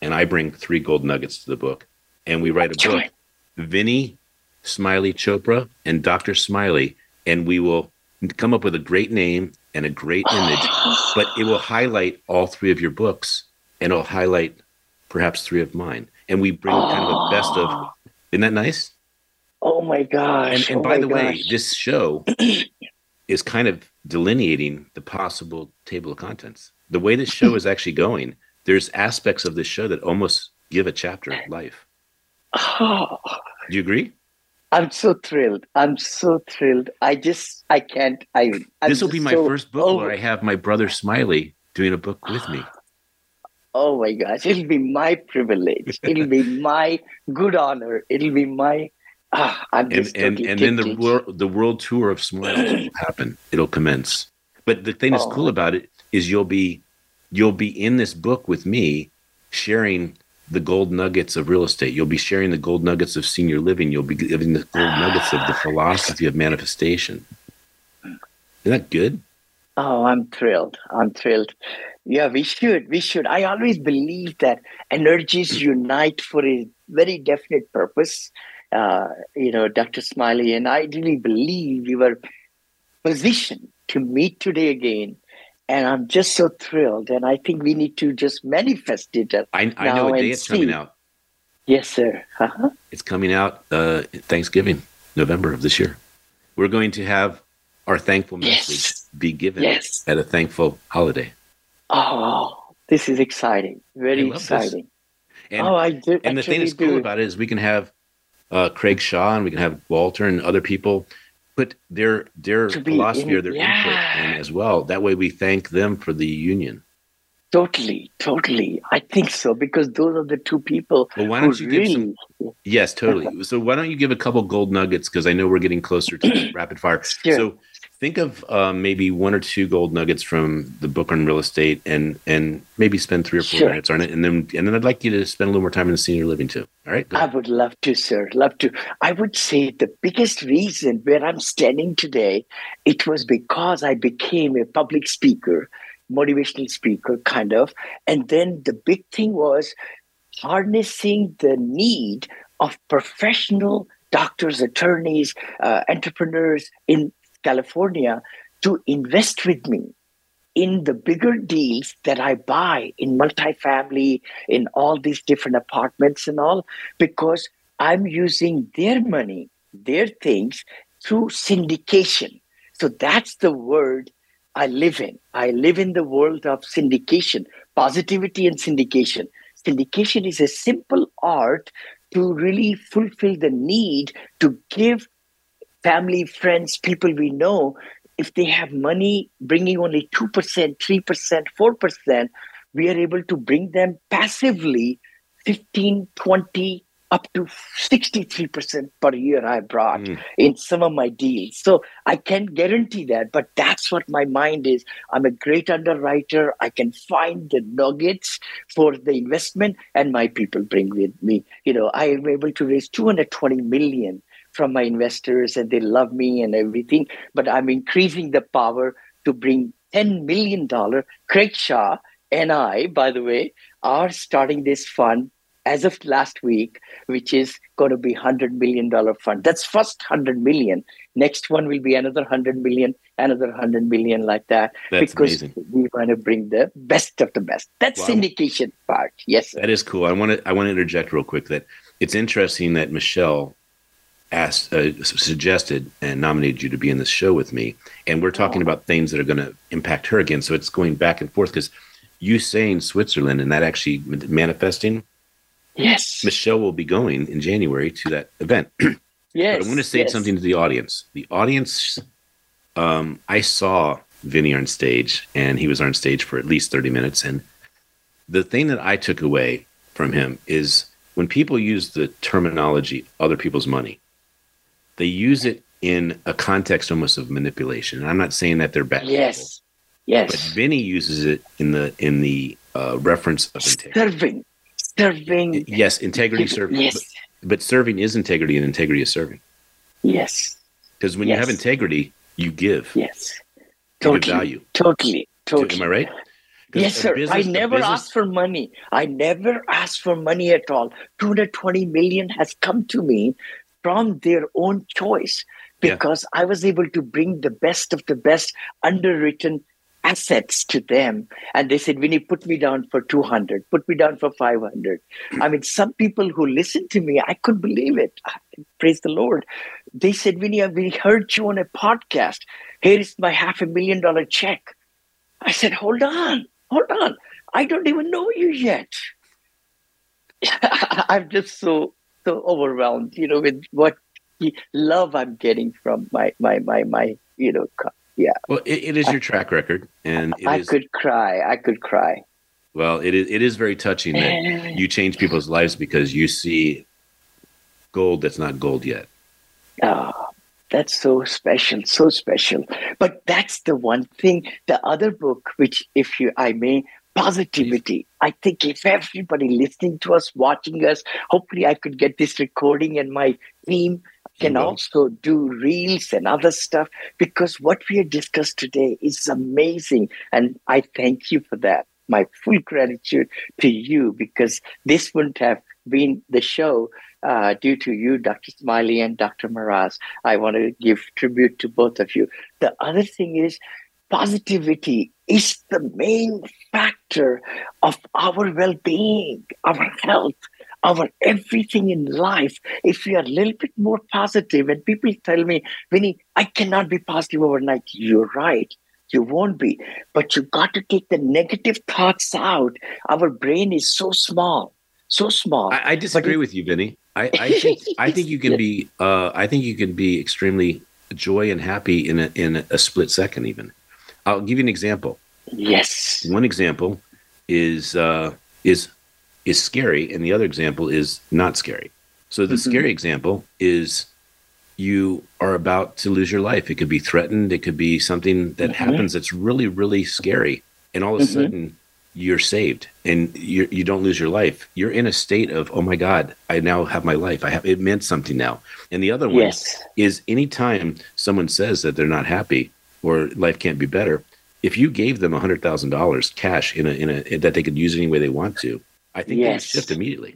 and I bring three gold nuggets to the book. And we write a book, Vinny Smiley Chopra and Dr. Smiley, and we will come up with a great name and a great image, but it will highlight all three of your books and it'll highlight perhaps three of mine. And we bring kind of a best of. Isn't that nice? Oh my gosh. And, and oh by the gosh. way, this show is kind of delineating the possible table of contents. The way this show is actually going, there's aspects of this show that almost give a chapter life. Oh. Do you agree? I'm so thrilled. I'm so thrilled. I just, I can't. I. this will be my so first book over. where I have my brother Smiley doing a book with me. Oh my gosh! It'll be my privilege. It'll be my good honor. It'll be my Ah, and and, and then the world the world tour of Smiles will happen. It'll commence. But the thing that's oh. cool about it is you'll be you'll be in this book with me, sharing the gold nuggets of real estate. You'll be sharing the gold nuggets of senior living. You'll be giving the gold nuggets of the philosophy of manifestation. Isn't that good? Oh, I'm thrilled. I'm thrilled. Yeah, we should. We should. I always believe that energies unite for a very definite purpose uh, you know, Dr. Smiley, and I really believe we were positioned to meet today again. And I'm just so thrilled. And I think we need to just manifest it. I, I know a day it's see. coming out. Yes, sir. Uh-huh. It's coming out uh, Thanksgiving, November of this year. We're going to have our thankful message yes. be given yes. at a thankful holiday. Oh, this is exciting. Very exciting. And, oh, I do. And the thing that's cool about it is we can have uh, Craig Shaw and we can have Walter and other people put their their philosophy in, or their yeah. input in as well. That way, we thank them for the union. Totally, totally. I think so because those are the two people. Well, why don't you really... give some? Yes, totally. so why don't you give a couple gold nuggets because I know we're getting closer to rapid fire. Sure. So think of uh, maybe one or two gold nuggets from the book on real estate and and maybe spend three or four sure. minutes on it and then and then i'd like you to spend a little more time in the senior living too. All right i would love to sir. Love to. I would say the biggest reason where i'm standing today it was because i became a public speaker motivational speaker kind of. And then the big thing was harnessing the need of professional doctors attorneys uh, entrepreneurs in California to invest with me. in the bigger deals that I buy in multifamily, in all these different apartments and all, because I'm using their money, their things through syndication. So that's the word I live in. I live in the world of syndication, positivity and syndication. Syndication is a simple art to really fulfill the need to give family, friends, people we know, if they have money bringing only 2%, 3%, 4%, we are able to bring them passively 15, 20, up to 63% per year I brought mm. in some of my deals. So I can't guarantee that, but that's what my mind is. I'm a great underwriter. I can find the nuggets for the investment and my people bring with me. You know, I am able to raise 220 million from my investors and they love me and everything, but I'm increasing the power to bring $10 million. Craig Shaw and I, by the way, are starting this fund as of last week, which is going to be $100 million fund. That's first 100 million. Next one will be another 100 million, another 100 million like that. That's because amazing. we want to bring the best of the best. That's wow. syndication part. Yes. Sir. That is cool. I want to I want to interject real quick that it's interesting that Michelle asked uh, suggested and nominated you to be in this show with me and we're talking about things that are going to impact her again so it's going back and forth because you saying switzerland and that actually manifesting Yes. Michelle will be going in January to that event. yes. But I want to say yes. something to the audience. The audience, um, I saw Vinny on stage, and he was on stage for at least 30 minutes. And the thing that I took away from him is when people use the terminology other people's money, they use it in a context almost of manipulation. And I'm not saying that they're bad. Yes. People, yes. But Vinny uses it in the in the uh, reference of integrity. Serving serving. Yes, integrity serving. Yes. But, but, serving is integrity, and integrity is serving. Yes. Because when yes. you have integrity, you give. Yes. Totally. give value. Totally. Totally. Am I right? Yes, sir. Business, I never business... asked for money. I never asked for money at all. 220 million has come to me from their own choice because yeah. I was able to bring the best of the best underwritten assets to them. And they said, Vinny, put me down for 200, put me down for 500. Hmm. I mean, some people who listened to me, I couldn't believe it. Praise the Lord. They said, Vinny, we heard you on a podcast. Here is my half a million dollar check. I said, hold on, hold on. I don't even know you yet. I'm just so so overwhelmed, you know, with what love I'm getting from my my my my you know yeah. Well, it, it is your track record, and I is, could cry. I could cry. Well, it is. It is very touching that you change people's lives because you see gold that's not gold yet. Oh, that's so special, so special. But that's the one thing. The other book, which, if you, I may, positivity. I think if everybody listening to us, watching us, hopefully I could get this recording and my team can also do reels and other stuff because what we have discussed today is amazing. And I thank you for that. My full gratitude to you because this wouldn't have been the show uh, due to you, Dr. Smiley and Dr. Maraz. I want to give tribute to both of you. The other thing is positivity is the main factor of our well-being, our health, our everything in life, if we are a little bit more positive, and people tell me, Vinny, I cannot be positive overnight. You're right. You won't be. But you got to take the negative thoughts out. Our brain is so small, so small. I, I disagree it, with you, Vinny. I, I think I think you can be uh, I think you can be extremely joy and happy in a, in a split second. Even I'll give you an example. Yes. One example is uh, is is scary, and the other example is not scary. So the mm-hmm. scary example is you are about to lose your life. It could be threatened. It could be something that mm-hmm. happens that's really, really scary. And all of a mm-hmm. sudden, you're saved and you're, you do not lose your life. You're in a state of, oh my God, I now have my life. I have it meant something now. And the other one yes. is anytime someone says that they're not happy or life can't be better, if you gave them a hundred thousand dollars cash in a in a that they could use any way they want to, I think yes. they shift immediately.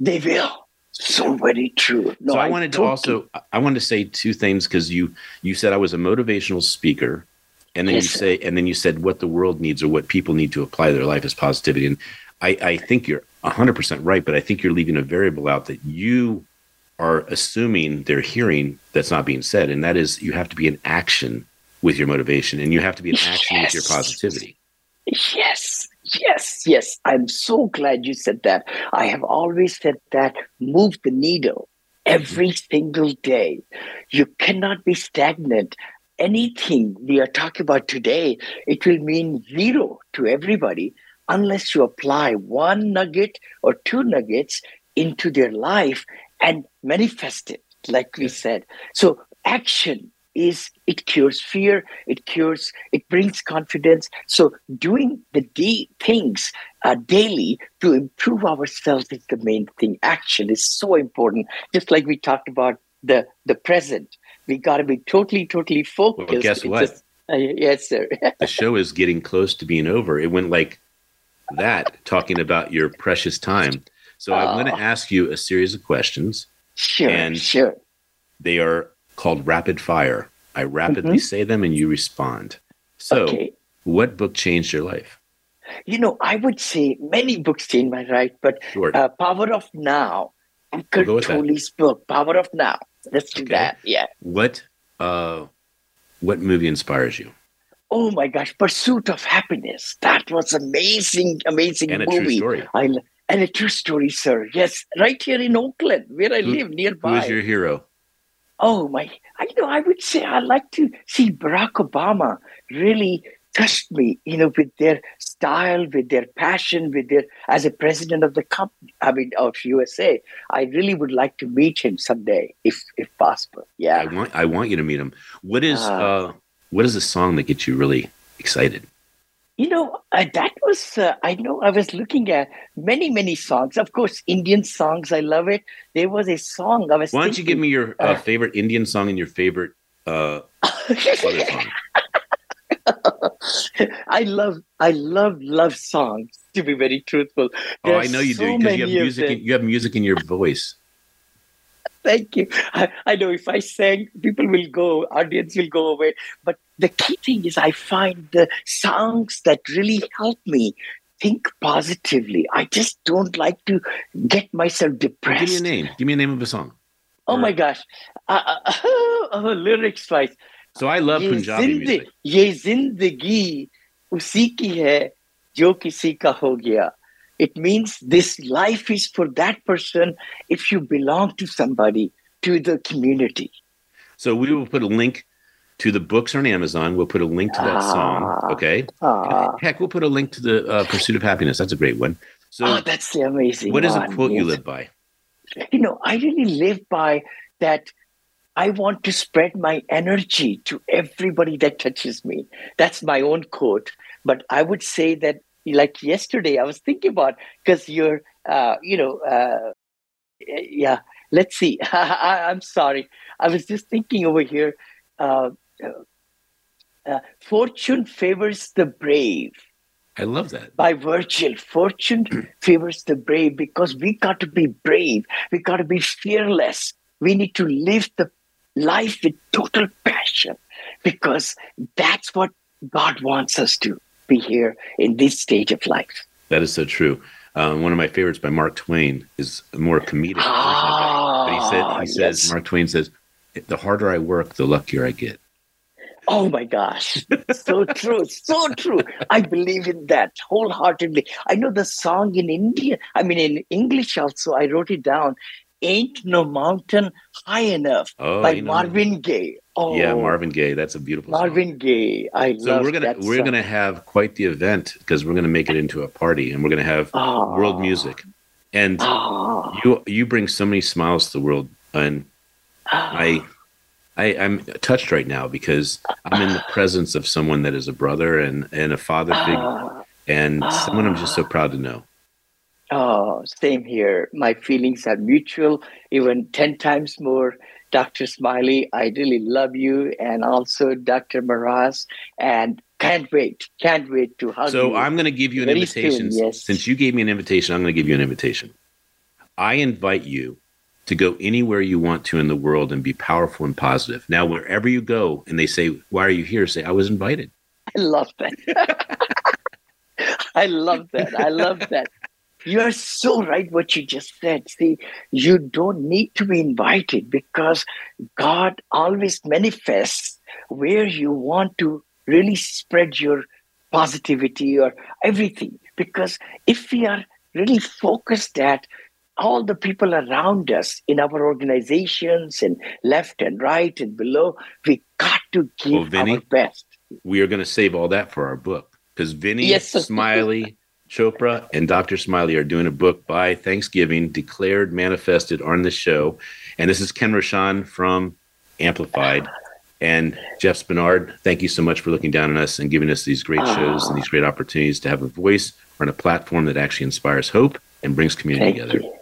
They will. So very true. No, so I, I wanted to also I wanted to say two things because you you said I was a motivational speaker And then Yes, you say, and then you said what the world needs or what people need to apply to their life is positivity. And I, I think you're 100% right, but I think you're leaving a variable out that you are assuming they're hearing that's not being said. And that is you have to be in action with your motivation and you have to be in action with your positivity. Yes, yes, yes. I'm so glad you said that. I have always said that move the needle every mm-hmm. single day. You cannot be stagnant. Anything we are talking about today, it will mean zero to everybody unless you apply one nugget or two nuggets into their life and manifest it, like we said. So, action is it cures fear it cures it brings confidence so doing the d things uh, daily to improve ourselves is the main thing action is so important just like we talked about the the present we got to be totally totally focused well, guess what? just- uh, yes sir the show is getting close to being over. It went like that, talking about your precious time. So I'm going to ask you a series of questions. sure And- sure They are called rapid fire. I rapidly say them and you respond. So, Mm-hmm. okay what book changed your life? you know i would say many books changed my life but Short. uh, power of now Eckhart go with that. Tolle's book power of now let's do Okay. that yeah what uh what movie inspires you? Oh my gosh, Pursuit of Happiness. That was amazing, amazing And a true movie. story. I and a true story, sir. Yes, right here in Oakland, where I Who- live nearby. is your hero? Oh my, I you know I would say I like to see Barack Obama really touched me, you know, with their style, with their passion, with their as a president of the company, I mean of USA. I really would like to meet him someday, if if possible. Yeah, I want I want you to meet him. What is Ah. uh what is a song that gets you really excited? You know, uh, that was, uh, I know I was looking at many, many songs. Of course, Indian songs, I love it. There was a song I was Why don't you give me your uh, uh, favorite Indian song and your favorite uh other song? I love, I love, love songs, to be very truthful. Oh, I know you do because you have music. In, you have music in your voice. Thank you. I, I know if I sang, people will go, audience will go away. But the key thing is I find the songs that really help me think positively. I just don't like to get myself depressed. Give me a name. Give me a name of a song. Oh or... my gosh. Uh, uh, oh, lyrics wise. So I love Punjabi music. Ye zindagi usi ki hai jo kisi ka. It means this life is for that person if you belong to somebody, to the community. So we will put a link to the books on Amazon. We'll put a link to that song. Ah. Okay. Ah. Heck, we'll put a link to the uh, Pursuit of Happiness. That's a great one. So, oh that's the amazing what is a quote you live by? you know i really live by that i want to spread my energy to everybody that touches me that's my own quote but i would say that like yesterday i was thinking about because you're uh, you know uh, yeah let's see I, i'm sorry i was just thinking over here uh, uh, fortune favors the brave I love that. by Virgil. Fortune favors the brave because we got to be brave. We got to be fearless. We need to live the life with total passion because that's what God wants us to be here in this stage of life. That is so true. Um, one of my favorites by Mark Twain is more comedic it. But he said, Ah, he says, yes. Mark Twain says, the harder I work, the luckier I get. Oh my gosh. So true. So true. I believe in that wholeheartedly. I know the song in India, I mean, in English also, I wrote it down Ain't No Mountain High Enough Oh, by you know- Marvin Gaye. Oh, Yeah, Marvin Gaye. That's a beautiful song. Marvin Gaye. I So love we're gonna we're song. gonna have quite the event because we're gonna make it into a party and we're gonna have Ah. world music. And Ah, you you bring so many smiles to the world and ah. I, I I'm touched right now because I'm in the presence of someone that is a brother and and a father figure Ah. and someone I'm just so proud to know. Oh, same here. My feelings are mutual, even 10 times more. Dr. Smiley, I really love you. And also Dr. Maraz. And can't wait, can't wait to hug So you. I'm going to give you an Very invitation. soon, yes. Since you gave me an invitation, I'm going to give you an invitation. I invite you to go anywhere you want to in the world and be powerful and positive. Now, wherever you go and they say, Why are you here? Say, I was invited. I love that. I love that. I love that. You are so right what you just said. See, you don't need to be invited because God always manifests where you want to really spread your positivity or everything. Because if we are really focused at all the people around us in our organizations and left and right and below, we got to give well, Vinny, our best. We are going to save all that for our book because Vinny, yes, Smiley, Chopra, and Dr. Smiley are doing a book by Thanksgiving, declared, manifested on the show. And this is Ken Rochon from Amplified. And Jeff Spinard, thank you so much for looking down on us and giving us these great shows and these great opportunities to have a voice on a platform that actually inspires hope and brings community thank together. You.